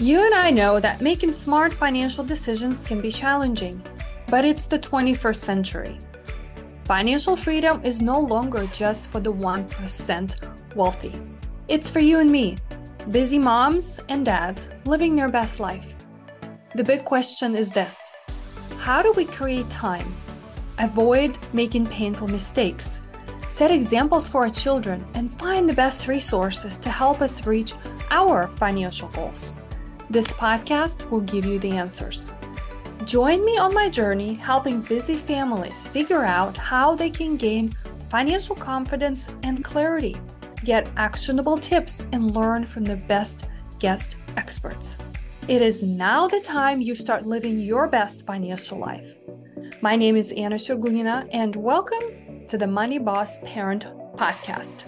You and I know that making smart financial decisions can be challenging, but it's the 21st century. Financial freedom is no longer just for the 1% wealthy. It's for you and me, busy moms and dads living their best life. The big question is this How do we create time, avoid making painful mistakes, set examples for our children, and find the best resources to help us reach our financial goals? This podcast will give you the answers. Join me on my journey helping busy families figure out how they can gain financial confidence and clarity, get actionable tips, and learn from the best guest experts. It is now the time you start living your best financial life. My name is Anna Sergunina, and welcome to the Money Boss Parent Podcast.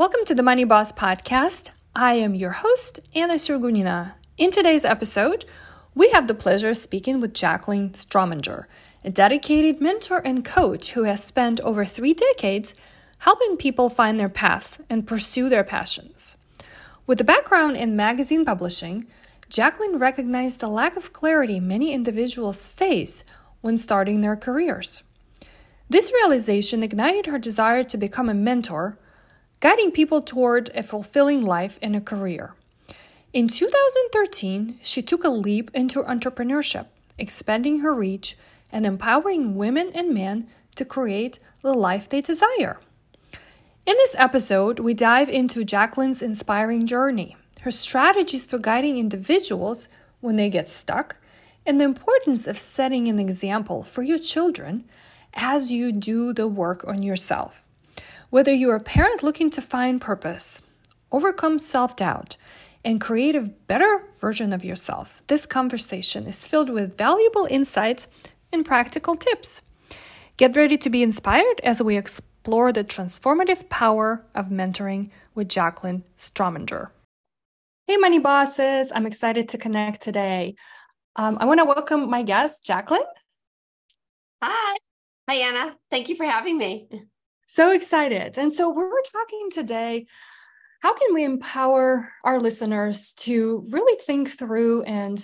Welcome to the Money Boss Podcast. I am your host, Anna Sergunina. In today's episode, we have the pleasure of speaking with Jaclyn Strominger, a dedicated mentor and coach who has spent over three decades helping people find their path and pursue their passions. With a background in magazine publishing, Jaclyn recognized the lack of clarity many individuals face when starting their careers. This realization ignited her desire to become a mentor guiding people toward a fulfilling life and a career. In 2013, she took a leap into entrepreneurship, expanding her reach and empowering women and men to create the life they desire. In this episode, we dive into Jaclyn's inspiring journey, her strategies for guiding individuals when they get stuck, and the importance of setting an example for your children as you do the work on yourself. Whether you're a parent looking to find purpose, overcome self doubt, and create a better version of yourself, this conversation is filled with valuable insights and practical tips. Get ready to be inspired as we explore the transformative power of mentoring with Jaclyn Strominger. Hey, money bosses, I'm excited to connect today. Um, I want to welcome my guest, Jaclyn. Hi. Hi, Anna. Thank you for having me. So excited. And so we're talking today how can we empower our listeners to really think through and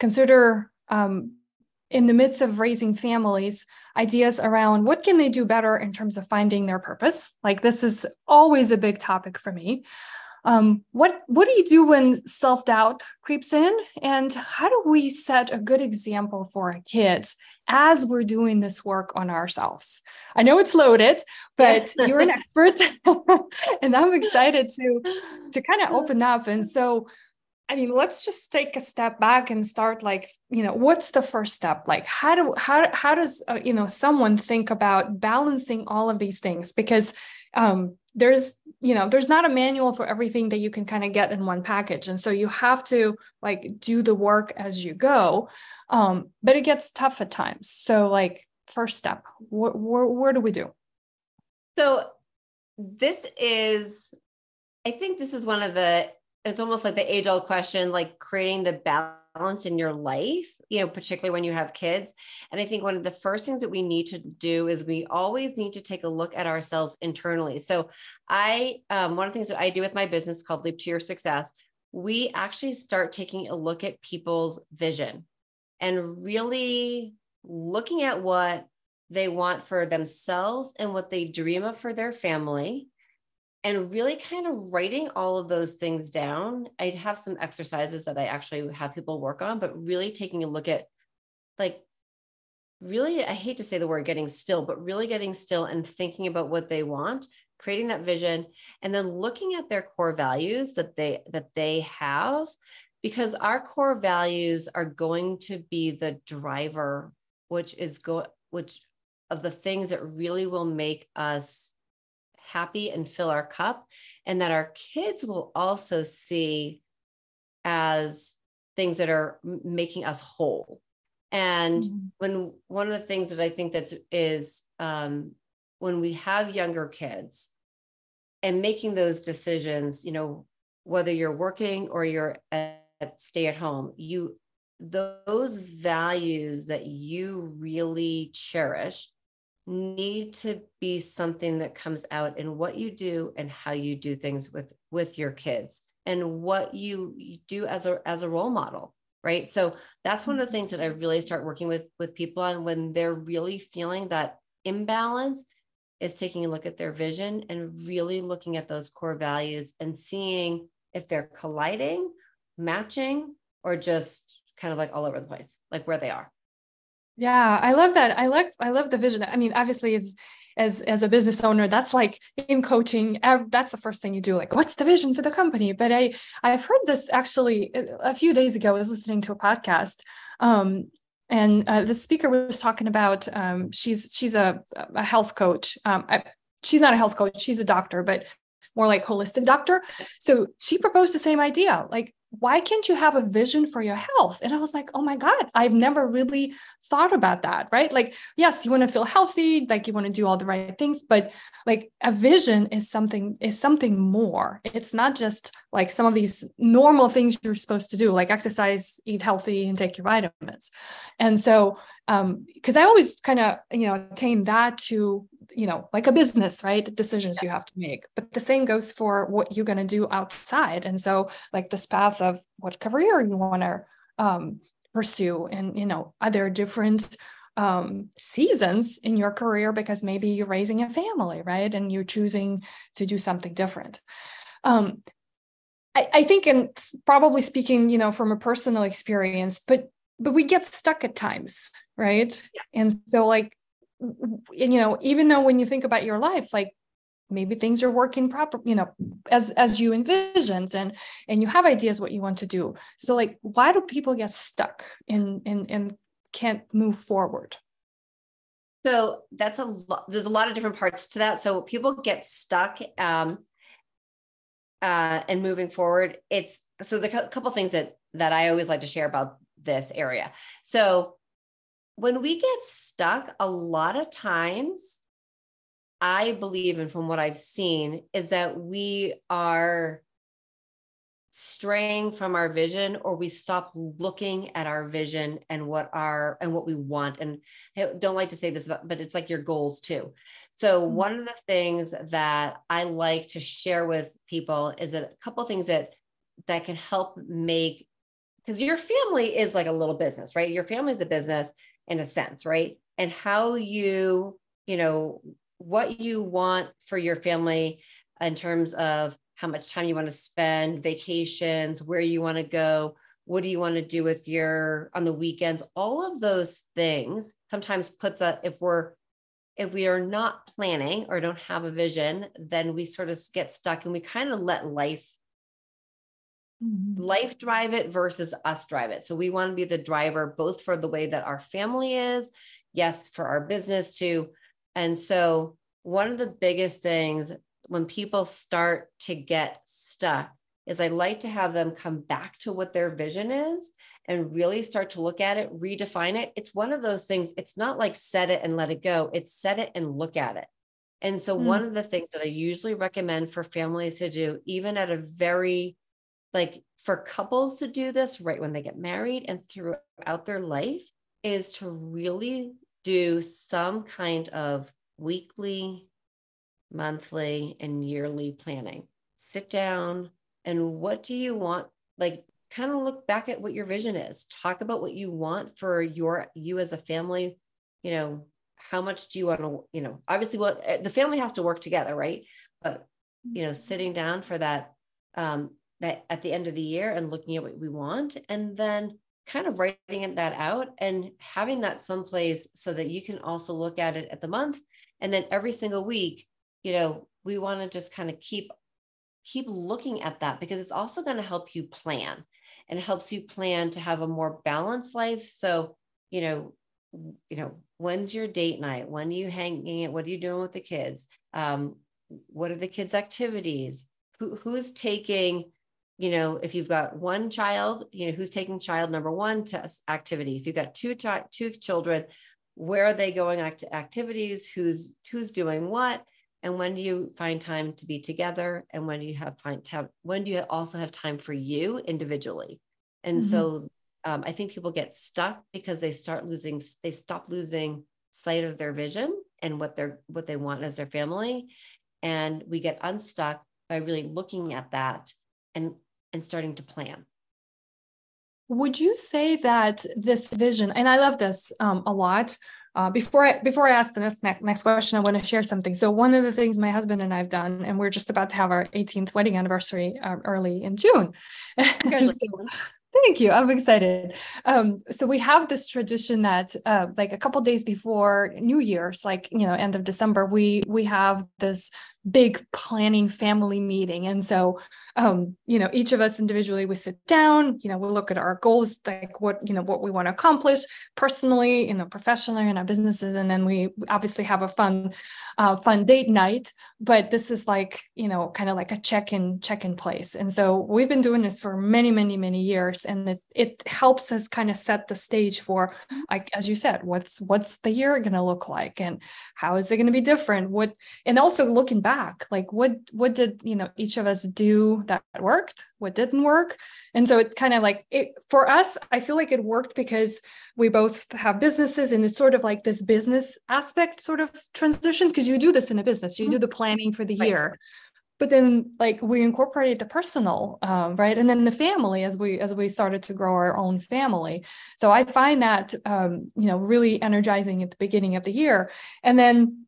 consider um, in the midst of raising families ideas around what can they do better in terms of finding their purpose like this is always a big topic for me um, what what do you do when self doubt creeps in, and how do we set a good example for our kids as we're doing this work on ourselves? I know it's loaded, but you're an expert, and I'm excited to to kind of open up. And so, I mean, let's just take a step back and start like, you know, what's the first step? Like, how do how how does uh, you know someone think about balancing all of these things? Because um, there's you know there's not a manual for everything that you can kind of get in one package. And so you have to like do the work as you go. Um, but it gets tough at times. So like first step wh- wh- where do we do? So this is i think this is one of the it's almost like the age old question like creating the balance in your life you know particularly when you have kids. And i think one of the first things that we need to do is we always need to take a look at ourselves internally. So i um, one of the things that i do with my business called leap to your success we actually start taking a look at people's vision and really looking at what they want for themselves and what they dream of for their family and really kind of writing all of those things down. I'd have some exercises that I actually have people work on, but really taking a look at like really I hate to say the word getting still, but really getting still and thinking about what they want, creating that vision and then looking at their core values that they that they have because our core values are going to be the driver which is go which of the things that really will make us happy and fill our cup, and that our kids will also see as things that are making us whole. And mm-hmm. when one of the things that I think that's is um, when we have younger kids and making those decisions, you know, whether you're working or you're at, at stay at home, you those values that you really cherish need to be something that comes out in what you do and how you do things with with your kids and what you do as a as a role model right? So that's one of the things that i really start working with with people on when they're really feeling that imbalance is taking a look at their vision and really looking at those core values and seeing if they're colliding matching or just kind of like all over the place like where they are yeah, I love that. I like I love the vision. I mean, obviously as as as a business owner, that's like in coaching, that's the first thing you do like what's the vision for the company? But I I've heard this actually a few days ago I was listening to a podcast um and uh, the speaker was talking about um, she's she's a, a health coach um, I, she's not a health coach she's a doctor but more like holistic doctor so she proposed the same idea like why can't you have a vision for your health? And I was like, oh my God, I've never really thought about that, right? Like, yes, you want to feel healthy, like you want to do all the right things, but like a vision is something is something more. It's not just like some of these normal things you're supposed to do, like exercise, eat healthy, and take your vitamins. And so um because i always kind of you know attain that to you know like a business right decisions you have to make but the same goes for what you're going to do outside and so like this path of what career you want to um pursue and you know are there different um, seasons in your career because maybe you're raising a family, right? And you're choosing to do something different. Um, I, I think, and probably speaking, you know, from a personal experience, but but we get stuck at times right yeah. and so like you know even though when you think about your life like maybe things are working proper you know as as you envisioned and and you have ideas what you want to do. So like why do people get stuck and and and can't move forward? So that's a lot there's a lot of different parts to that. So people get stuck um uh and moving forward. It's so there's a couple things that that i always like to share about this area. So when we get stuck, a lot of times, I believe, and from what I've seen, is that we are straying from our vision or we stop looking at our vision and what our and what we want and I don't like to say this but it's like your goals too so mm-hmm. one of the things that i like to share with people is that a couple things that that can help make because your family is like a little business, right? Your family is a business in a sense, right? And how you, you know, what you want for your family in terms of how much time you want to spend, vacations, where you want to go, what do you want to do with your on the weekends, all of those things sometimes puts a if we're if we are not planning or don't have a vision, then we sort of get stuck and we kind of let life Mm-hmm. life drive it versus us drive it. So we want to be the driver both for the way that our family is, yes, for our business too. And so one of the biggest things when people start to get stuck is I like to have them come back to what their vision is and really start to look at it, redefine it. It's one of those things, it's not like set it and let it go, it's set it and look at it. And so, mm. one of the things that I usually recommend for families to do, even at a very like for couples to do this right when they get married and throughout their life is to really do some kind of weekly, monthly, and yearly planning. Sit down and what do you want? Like, kind of look back at what your vision is. Talk about what you want for your you as a family. You know, how much do you want to? You know, obviously, what eh, the family has to work together, right? But you know, sitting down for that um, that at the end of the year and looking at what we want and then kind of writing that out and having that someplace so that you can also look at it at the month. And then every single week you know we want to just kind of keep keep looking at that because it's also going to help you plan and it helps you plan to have a more balanced life. So you know you know when's your date night? When are you hanging it? What are you doing with the kids? Um, what are the kids activities? Who who's taking you know, if you've got one child, you know, who's taking child number one to activity. If you've got two two children, where are they going to activities? Who's who's doing what? And when do you find time to be together? And when do you have find have when do you also have time for you individually? And mm-hmm. so um, I think people get stuck because they start losing, they stop losing sight of their vision and what they're what they want as their family and we get unstuck by really looking at that and and starting to plan would you say that this vision and i love this um, a lot uh, before I before I ask the next next question, I want to share something. So one of the things my husband and I've done, and we're just about to have our 18th wedding anniversary uh, early in June. Thank you. I'm excited. Um, so we have this tradition that, uh, like a couple days before New Year's, like you know, end of December, we we have this big planning family meeting, and so um, you know, each of us individually, we sit down, you know, we look at our goals, like what, you know, what we want to accomplish personally, you know, professionally in our businesses. And then we obviously have a fun, uh, fun date night, but this is like, you know, kind of like a check-in, check-in place. And so we've been doing this for many, many, many years. And it, it helps us kind of set the stage for, like, as you said, what's, what's the year going to look like? And how is it going to be different? What, and also looking back, like what, what did, you know, each of us do that worked, what didn't work. And so it kind of like it for us, I feel like it worked because we both have businesses and it's sort of like this business aspect sort of transition because you do this in a business, you do the planning for the right. year. But then like we incorporated the personal, um, right? And then the family as we as we started to grow our own family. So I find that um, you know really energizing at the beginning of the year. And then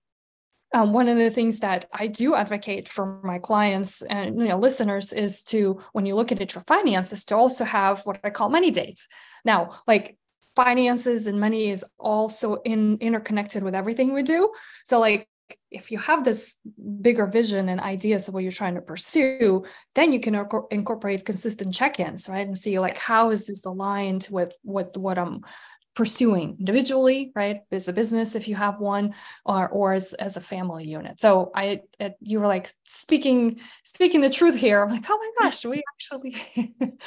um, one of the things that I do advocate for my clients and you know, listeners is to, when you look at your finances, to also have what I call money dates. Now, like finances and money is also in interconnected with everything we do. So, like if you have this bigger vision and ideas of what you're trying to pursue, then you can incorporate consistent check-ins, right? And see like how is this aligned with with what I'm pursuing individually, right? As a business, if you have one, or or as, as a family unit. So I, you were like speaking speaking the truth here. I'm like, oh my gosh, we actually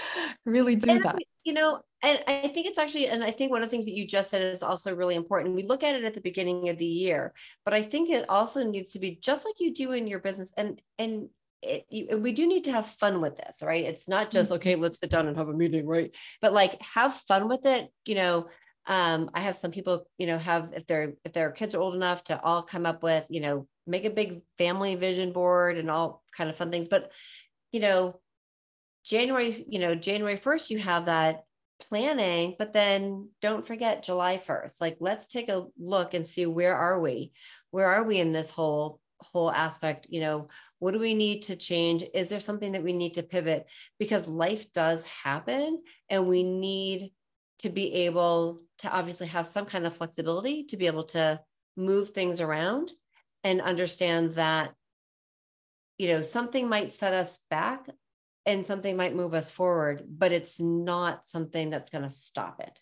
really do and that. you know, and I think it's actually, and I think one of the things that you just said is also really important. We look at it at the beginning of the year, but I think it also needs to be just like you do in your business, and and it, you, we do need to have fun with this, right? It's not just okay, mm-hmm. let's sit down and have a meeting, right? But like have fun with it. You know, um, I have some people, you know, have if their if their kids are old enough to all come up with, you know, make a big family vision board and all kind of fun things. But, you know, January, you know, January 1st, you have that planning, but then don't forget July 1st. Like let's take a look and see where are we? Where are we in this whole whole aspect you know what do we need to change is there something that we need to pivot because life does happen and we need to be able to obviously have some kind of flexibility to be able to move things around and understand that you know something might set us back and something might move us forward but it's not something that's going to stop it.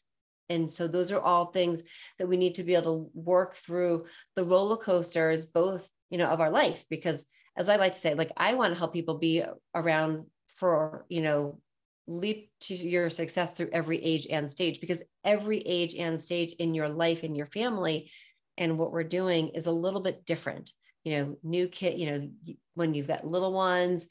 And so those are all things that we need to be able to work through the roller coasters both you know of our life because as i like to say like i want to help people be around for you know leap to your success through every age and stage because every age and stage in your life in your family and what we're doing is a little bit different you know new kid you know when you've got little ones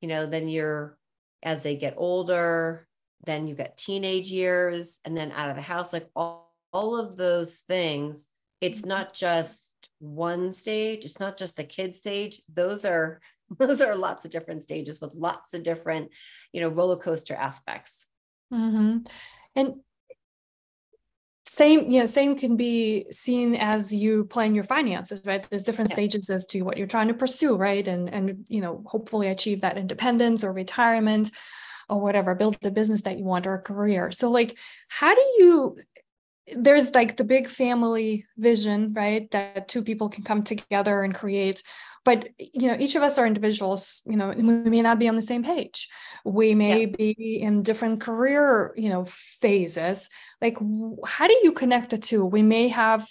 you know then you're as they get older then you've got teenage years and then out of the house like all, all of those things it's mm-hmm. not just one stage it's not just the kid stage those are those are lots of different stages with lots of different you know roller coaster aspects. Mm-hmm. and same you know same can be seen as you plan your finances right? There's different yeah. stages as to what you're trying to pursue right? And and you know hopefully achieve that independence or retirement or whatever build the business that you want or a career. So like how do you there's like the big family vision right? That two people can come together and create but you know each of us are individuals you know we may not be on the same page. We may yeah. be in different career you know phases. Like how do you connect the two? We may have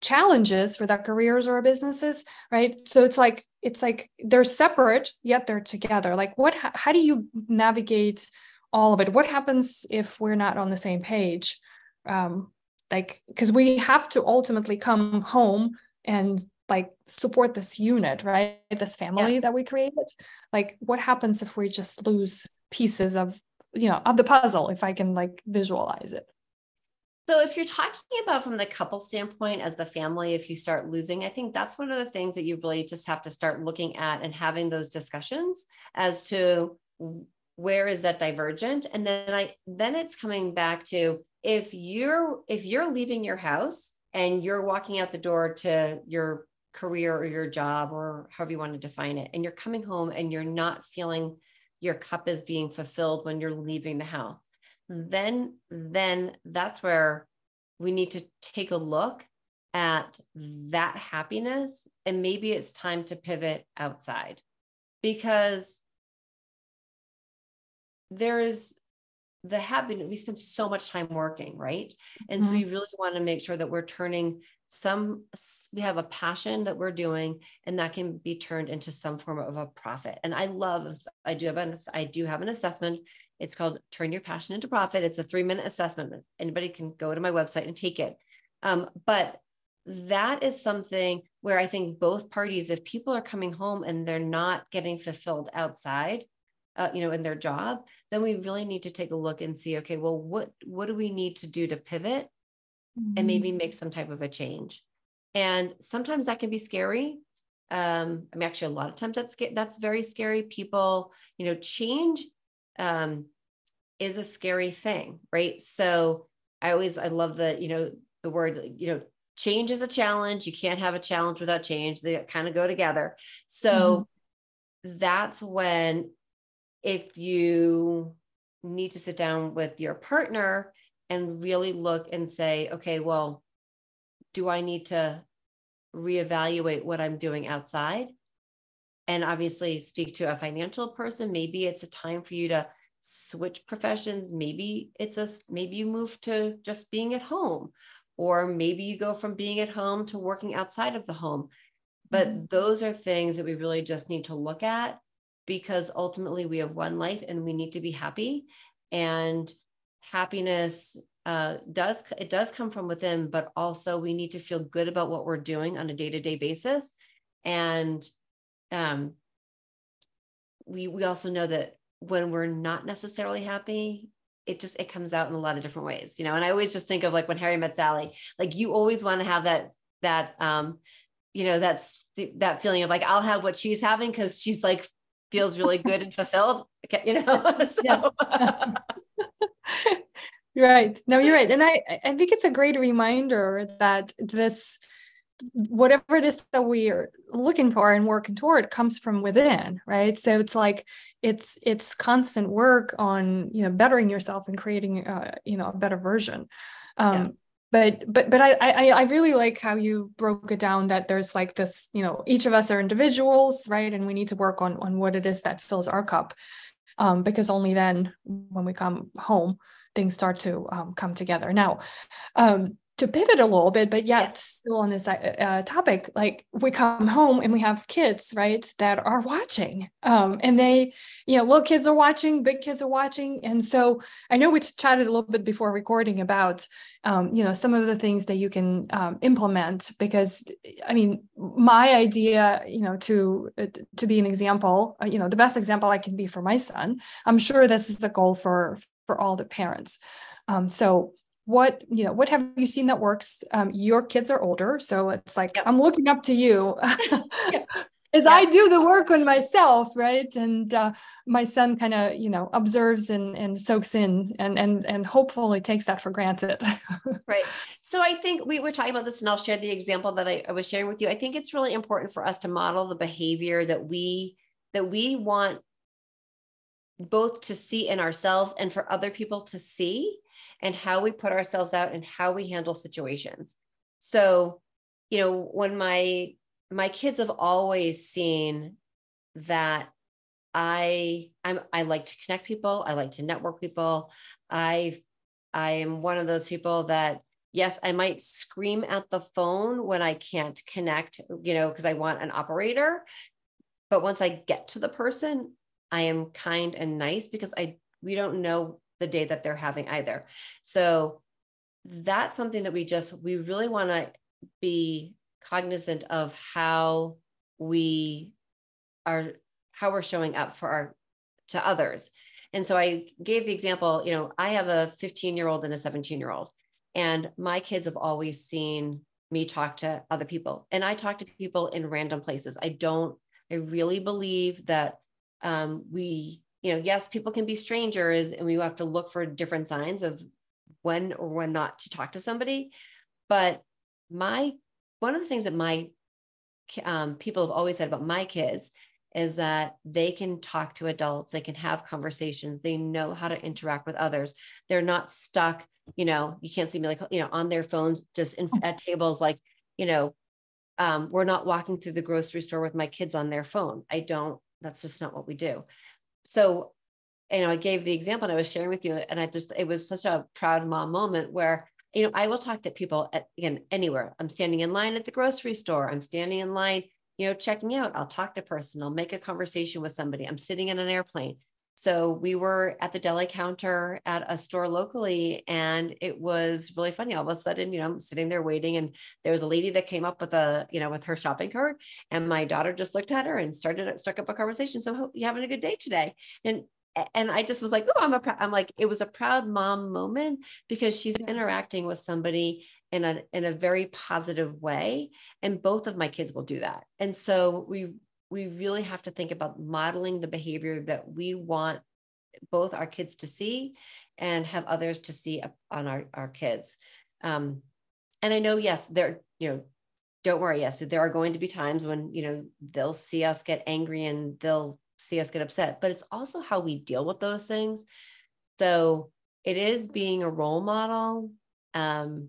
challenges for our careers or our businesses right? So it's like it's like they're separate yet they're together. Like what how do you navigate all of it? What happens if we're not on the same page? Um like because we have to ultimately come home and like support this unit right this family yeah. that we created like what happens if we just lose pieces of you know of the puzzle if i can like visualize it So if you're talking about from the couple standpoint as the family, if you start losing, I think that's one of the things that you really just have to start looking at and having those discussions as to where is that divergent. And then I then it's coming back to if you're if you're leaving your house and you're walking out the door to your career or your job or however you want to define it, and you're coming home and you're not feeling your cup is being fulfilled when you're leaving the house then then that's where we need to take a look at that happiness and maybe it's time to pivot outside because there's the happiness we spend so much time working right and mm-hmm. so we really want to make sure that we're turning some we have a passion that we're doing and that can be turned into some form of a profit and i love i do have an i do have an assessment it's called Turn Your Passion into Profit. It's a three minute assessment. Anybody can go to my website and take it. Um, but that is something where I think both parties, if people are coming home and they're not getting fulfilled outside, uh, you know, in their job, then we really need to take a look and see, okay, well, what what do we need to do to pivot mm-hmm. and maybe make some type of a change? And sometimes that can be scary. Um, I mean, actually, a lot of times that's that's very scary. People, you know, change um, is a scary thing, right? So I always I love the you know the word you know change is a challenge. You can't have a challenge without change. They kind of go together. So mm-hmm. that's when if you need to sit down with your partner and really look and say, okay, well, do I need to reevaluate what I'm doing outside? and obviously speak to a financial person maybe it's a time for you to switch professions maybe it's a maybe you move to just being at home or maybe you go from being at home to working outside of the home but mm-hmm. those are things that we really just need to look at because ultimately we have one life and we need to be happy and happiness uh, does it does come from within but also we need to feel good about what we're doing on a day-to-day basis. And um, we we also know that when we're not necessarily happy it just it comes out in a lot of different ways you know? And i always just think of like when harry met sally like you always want to have that that um you know that's that feeling of like i'll have what she's having because she's like feels really good and fulfilled you know? So. right. No you're right. And i i think it's a great reminder that this whatever it is that we are looking for and working toward comes from within right? So it's like it's it's constant work on you know bettering yourself and creating uh, you know a better version. Um yeah. but but but I, I i really like how you broke it down that there's like this you know each of us are individuals right? And we need to work on on what it is that fills our cup um because only then when we come home things start to um, come together. Now um to pivot a little bit, but yet yeah. still on this uh, uh, topic, like we come home and we have kids, right, that are watching. Um, and they, you know, little kids are watching, big kids are watching. And so I know we chatted a little bit before recording about, um, you know, some of the things that you can um, implement because, I mean, my idea, you know, to uh, to be an example, uh, you know, the best example I can be for my son. I'm sure this is a goal for for all the parents. Um, so what you know what have you seen that works? Um, your kids are older so it's like yep. i'm looking up to you. As i do the work on myself right? And uh, my son kind of you know observes and and soaks in and and and hopefully takes that for granted. Right. So i think we were talking about this and i'll share the example that I, I was sharing with you. I think it's really important for us to model the behavior that we that we want both to see in ourselves and for other people to see and how we put ourselves out and how we handle situations. So, you know, when my my kids have always seen that I I'm I like to connect people, I like to network people. I I am one of those people that yes, I might scream at the phone when I can't connect, you know, because I want an operator. But once I get to the person, I am kind and nice because I we don't know the day that they're having either. So that's something that we just, we really want to be cognizant of how we are, how we're showing up for our, to others. And so I gave the example, you know, I have a 15 year old and a 17 year old. And my kids have always seen me talk to other people. And I talk to people in random places. I don't, I really believe that um, we, you know, yes, people can be strangers and we have to look for different signs of when or when not to talk to somebody. But my, one of the things that my um, people have always said about my kids is that they can talk to adults, they can have conversations, they know how to interact with others. They're not stuck, you know, you can't see me like, you know, on their phones, just in, at tables, like, you know, um, we're not walking through the grocery store with my kids on their phone. I don't, that's just not what we do. So, you know, I gave the example and I was sharing with you, and I just, it was such a proud mom moment where, you know, I will talk to people at, again, anywhere. I'm standing in line at the grocery store, I'm standing in line you know, checking out, I'll talk to person, I'll make a conversation with somebody. I'm sitting in an airplane. So we were at the deli counter at a store locally, and it was really funny. All of a sudden, you know, I'm sitting there waiting, and there was a lady that came up with a, you know, with her shopping cart, and my daughter just looked at her and started struck up a conversation. So, you having a good day today? And and I just was like, oh, I'm a, I'm like, it was a proud mom moment because she's interacting with somebody in a in a very positive way and both of my kids will do that and so we we really have to think about modeling the behavior that we want both our kids to see and have others to see on our, our kids. Um, and i know yes there you know don't worry yes there are going to be times when you know they'll see us get angry and they'll see us get upset but it's also how we deal with those things. So it is being a role model um,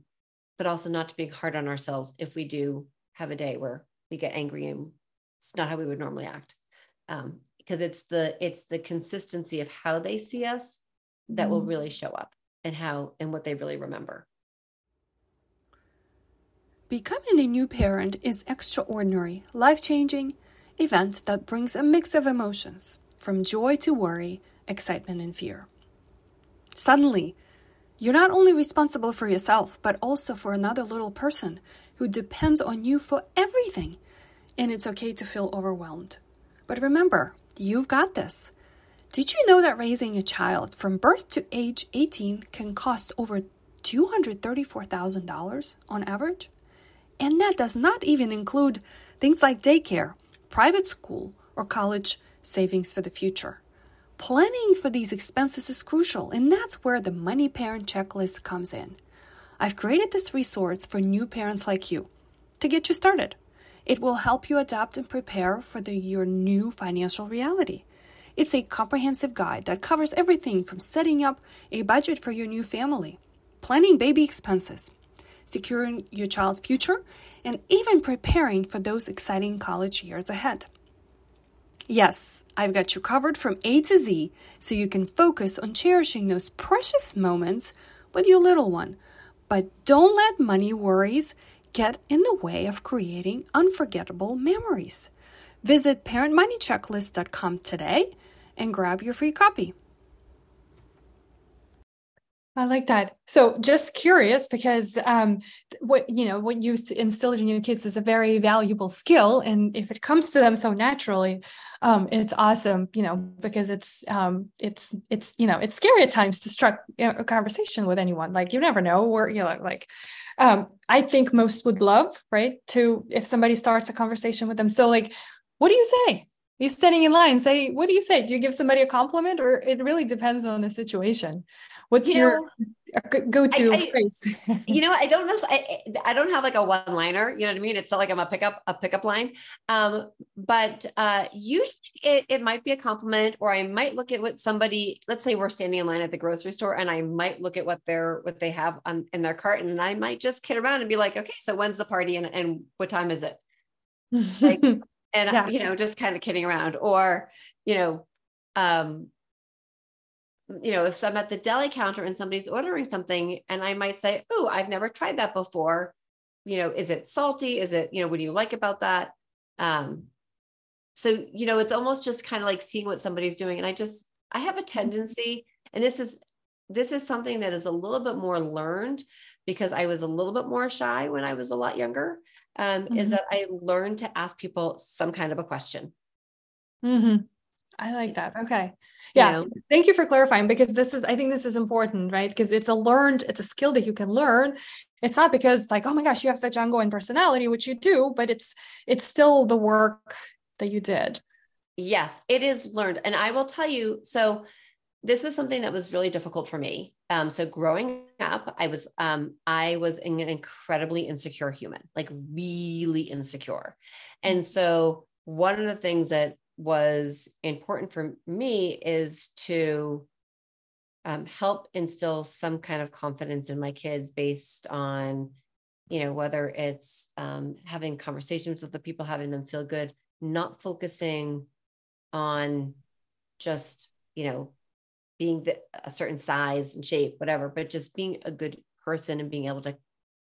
but also not to be hard on ourselves if we do have a day where we get angry and it's not how we would normally act. Um, because it's the it's the consistency of how they see us that mm will mm-hmm. really show up and how and what they really remember. Becoming a new parent is extraordinary, life-changing event that brings a mix of emotions, from joy to worry, excitement and fear. Suddenly, you're not only responsible for yourself, but also for another little person who depends on you for everything. And it's okay to feel overwhelmed. But remember, you've got this. Did you know that raising a child from birth to age 18 can cost over $234,000 on average? And that does not even include things like daycare, private school, or college savings for the future. Planning for these expenses is crucial, and that's where the Money Parent Checklist comes in. I've created this resource for new parents like you to get you started. It will help you adapt and prepare for the, your new financial reality. It's a comprehensive guide that covers everything from setting up a budget for your new family, planning baby expenses, securing your child's future, and even preparing for those exciting college years ahead. Yes, I've got you covered from A to Z so you can focus on cherishing those precious moments with your little one. But don't let money worries get in the way of creating unforgettable memories. Visit parentmoneychecklist.com today and grab your free copy. I like that. So, just curious because um, what you know, what you instilled in your kids is a very valuable skill, and if it comes to them so naturally, um, it's awesome. You know, because it's um, it's it's you know, it's scary at times to start a conversation with anyone. Like you never know, where you know, like um, I think most would love right to if somebody starts a conversation with them. So, like, what do you say? You standing in line say what do you say do you give somebody a compliment or it really depends on the situation What's you your know, go-to I, phrase? you know, I don't know. I, I don't have like a one-liner. You know what I mean? It's not like I'm a pickup a pickup line. Um, but uh, usually it, it might be a compliment, or I might look at what somebody. Let's say we're standing in line at the grocery store, and I might look at what they're what they have on in their cart, and I might just kid around and be like, okay, so when's the party, and and what time is it? Like, and yeah. you know, just kind of kidding around, or you know, um, you know, if I'm at the deli counter and somebody's ordering something and I might say, Oh, I've never tried that before. You know, is it salty? Is it, you know, what do you like about that? Um, so, you know, it's almost just kind of like seeing what somebody's doing. And I just, I have a tendency, and this is, this is something that is a little bit more learned because I was a little bit more shy when I was a lot younger. Um, mm-hmm. Is that I learned to ask people some kind of a question. Mm-hmm. I like that. Okay. Yeah. You know? Thank you for clarifying because this is, I think this is important, right? Because it's a learned, it's a skill that you can learn. It's not because like, oh my gosh, you have such ongoing personality, which you do, but it's it's still the work that you did. Yes, it is learned. And I will tell you, so this was something that was really difficult for me. Um, so growing up, I was um, I was an incredibly insecure human, like really insecure. And so one of the things that was important for me is to um, help instill some kind of confidence in my kids based on you know whether it's um, having conversations with the people having them feel good not focusing on just you know being the, a certain size and shape whatever but just being a good person and being able to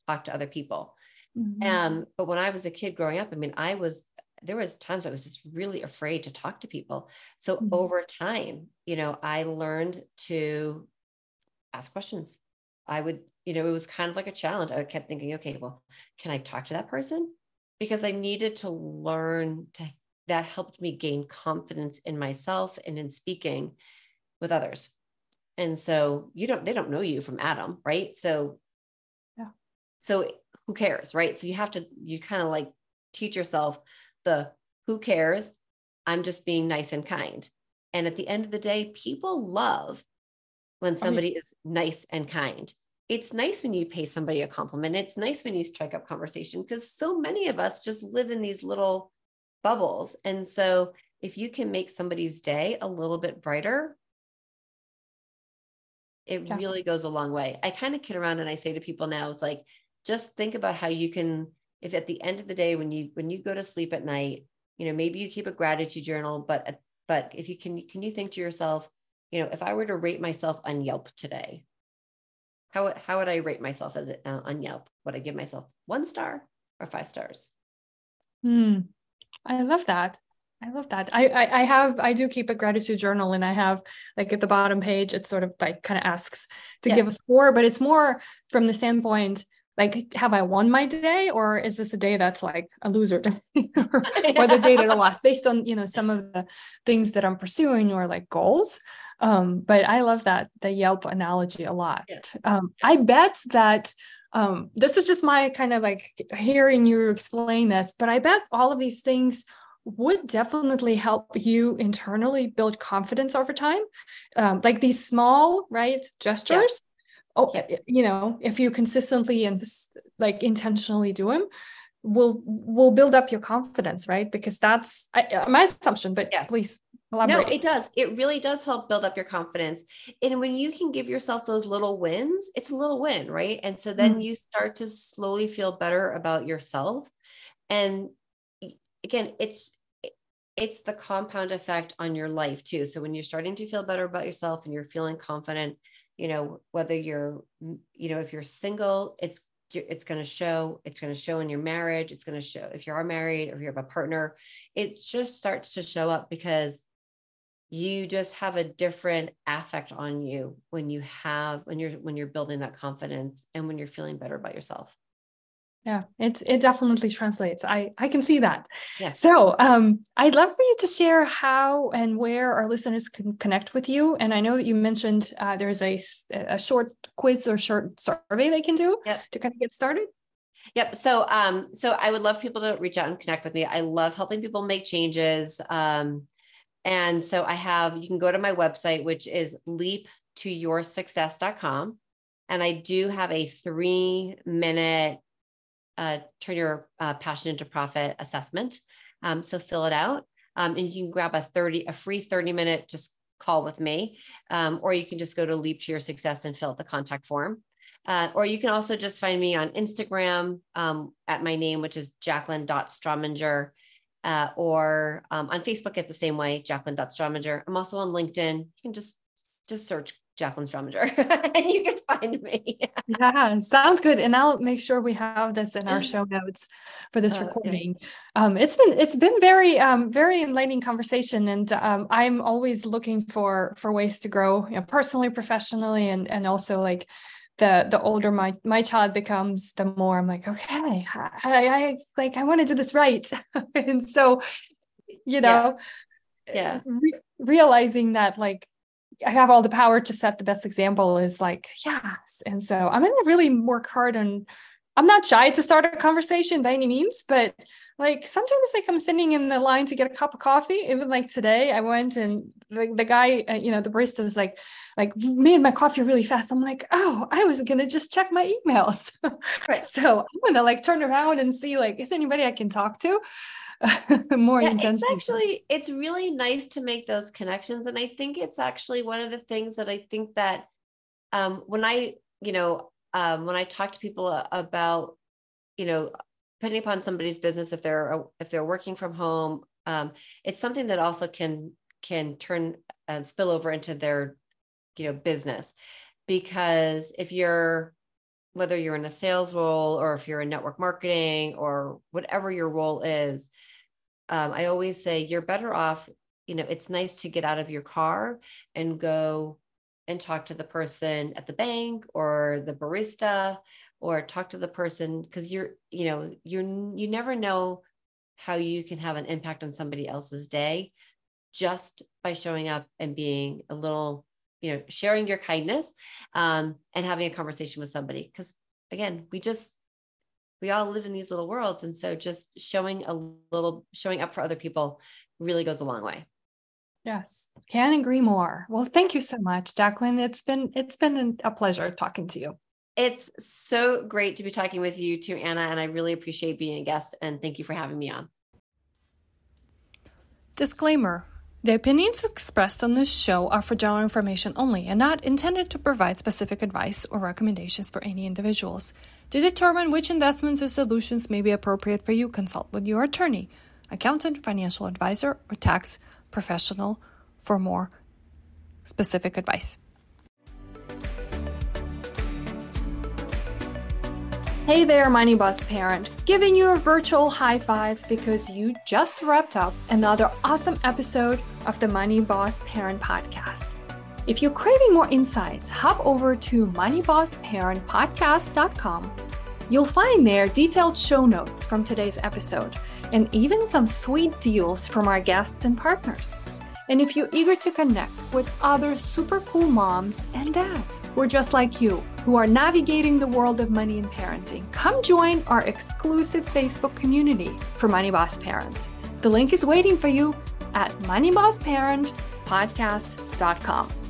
talk to other people mm-hmm. um, but when i was a kid growing up i mean i was there was times I was just really afraid to talk to people. So mm-hmm. over time, you know, I learned to ask questions. I would, you know, it was kind of like a challenge. I kept thinking, okay, well, can I talk to that person? Because I needed to learn to that helped me gain confidence in myself and in speaking with others. And so you don't, they don't know you from Adam, right? So, yeah. So who cares, right? So you have to, you kind of like teach yourself the who cares? I'm just being nice and kind. And at the end of the day, people love when somebody I mean, is nice and kind. It's nice when you pay somebody a compliment. It's nice when you strike up conversation because so many of us just live in these little bubbles. And so if you can make somebody's day a little bit brighter, it yeah. really goes a long way. I kind of kid around and I say to people now, it's like, just think about how you can if at the end of the day when you when you go to sleep at night you know maybe you keep a gratitude journal but but if you can can you think to yourself you know if i were to rate myself on yelp today how, how would i rate myself as uh, on yelp would i give myself one star or five stars hmm i love that I love that. I, I, I have I do keep a gratitude journal and I have like at the bottom page it sort of like kind of asks to yeah. give a score, but it's more from the standpoint like have i won my day or is this a day that's like a loser day or, or, the day that i lost based on you know some of the things that i'm pursuing or like goals um, but i love that the yelp analogy a lot yeah. um, i bet that um, this is just my kind of like hearing you explain this but i bet all of these things would definitely help you internally build confidence over time. Um, like these small right gestures oh you know if you consistently and like intentionally do them will will build up your confidence right? Because that's I, uh, my assumption but yeah. please elaborate. no it does. It really does help build up your confidence. And when you can give yourself those little wins it's a little win right? And so then mm-hmm. you start to slowly feel better about yourself. And again it's it's the compound effect on your life too. So when you're starting to feel better about yourself and you're feeling confident you know whether you're you know if you're single it's it's going to show it's going to show in your marriage it's going to show if you are married or if you have a partner it just starts to show up because you just have a different affect on you when you have when you're when you're building that confidence and when you're feeling better about yourself yeah it it definitely translates i i can see that yeah so um i'd love for you to share how and where our listeners can connect with you and i know that you mentioned uh, there's a a short quiz or short survey they can do yep. to kind of get started Yep. So, um, so I would love people to reach out and connect with me. I love helping people make changes. Um, and so I have, you can go to my website, which is leap to your leaptoyoursuccess.com. And I do have a three minute uh, turn your uh, passion into profit assessment. Um, so fill it out, um, and you can grab a thirty a free thirty minute just call with me, um, or you can just go to Leap to Your Success and fill out the contact form. Uh, or you can also just find me on Instagram um, at my name, which is Jaclyn.Strominger, uh, or um, on Facebook at the same way, Jaclyn.Strominger. I'm also on LinkedIn. You can just just search Jaclyn Strominger, and you can find me. yeah, sounds good. And I'll make sure we have this in our show notes for this uh, recording. Um, it's been it's been very um, very enlightening conversation, and um, I'm always looking for for ways to grow, you know, personally, professionally, and and also like the the older my my child becomes, the more I'm like, okay, I, I like I want to do this right, and so you know, yeah, yeah. Re- realizing that like I have all the power to set the best example is like, yes. And so I'm going to really work hard on, I'm not shy to start a conversation by any means, but like sometimes like I'm sitting in the line to get a cup of coffee. Even like today, I went and the, the guy, uh, you know, the barista was like, like made my coffee really fast. I'm like, oh, I was gonna just check my emails. Right. so I'm gonna like turn around and see like, is anybody I can talk to? more yeah, It's actually, it's really nice to make those connections. And I think it's actually one of the things that I think that um, when I, you know, um, when I talk to people about, you know, depending upon somebody's business, if they're if they're working from home, um, it's something that also can can turn and spill over into their, you know, business. Because if you're whether you're in a sales role or if you're in network marketing or whatever your role is, um, I always say you're better off, you know, it's nice to get out of your car and go and talk to the person at the bank or the barista or talk to the person because you're, you know, you're, you never know how you can have an impact on somebody else's day just by showing up and being a little, you know, sharing your kindness um, and having a conversation with somebody. Because again, we just, we all live in these little worlds and so just showing a little showing up for other people really goes a long way. Yes can agree more. Well thank you so much Jaclyn. It's been it's been a pleasure talking to you. It's so great to be talking with you too anna and i really appreciate being a guest and thank you for having me on. Disclaimer the opinions expressed on this show are for general information only and not intended to provide specific advice or recommendations for any individuals. To determine which investments or solutions may be appropriate for you, consult with your attorney, accountant, financial advisor, or tax professional for more specific advice. Hey there, Money Boss parent, giving you a virtual high five because you just wrapped up another awesome episode of the Money Boss Parent Podcast. If you're craving more insights, hop over to moneybossparentpodcast.com. You'll find there detailed show notes from today's episode and even some sweet deals from our guests and partners. And if you're eager to connect with other super cool moms and dads who are just like you, who are navigating the world of money and parenting, come join our exclusive Facebook community for Money Boss Parents. The link is waiting for you at moneybossparentpodcast.com.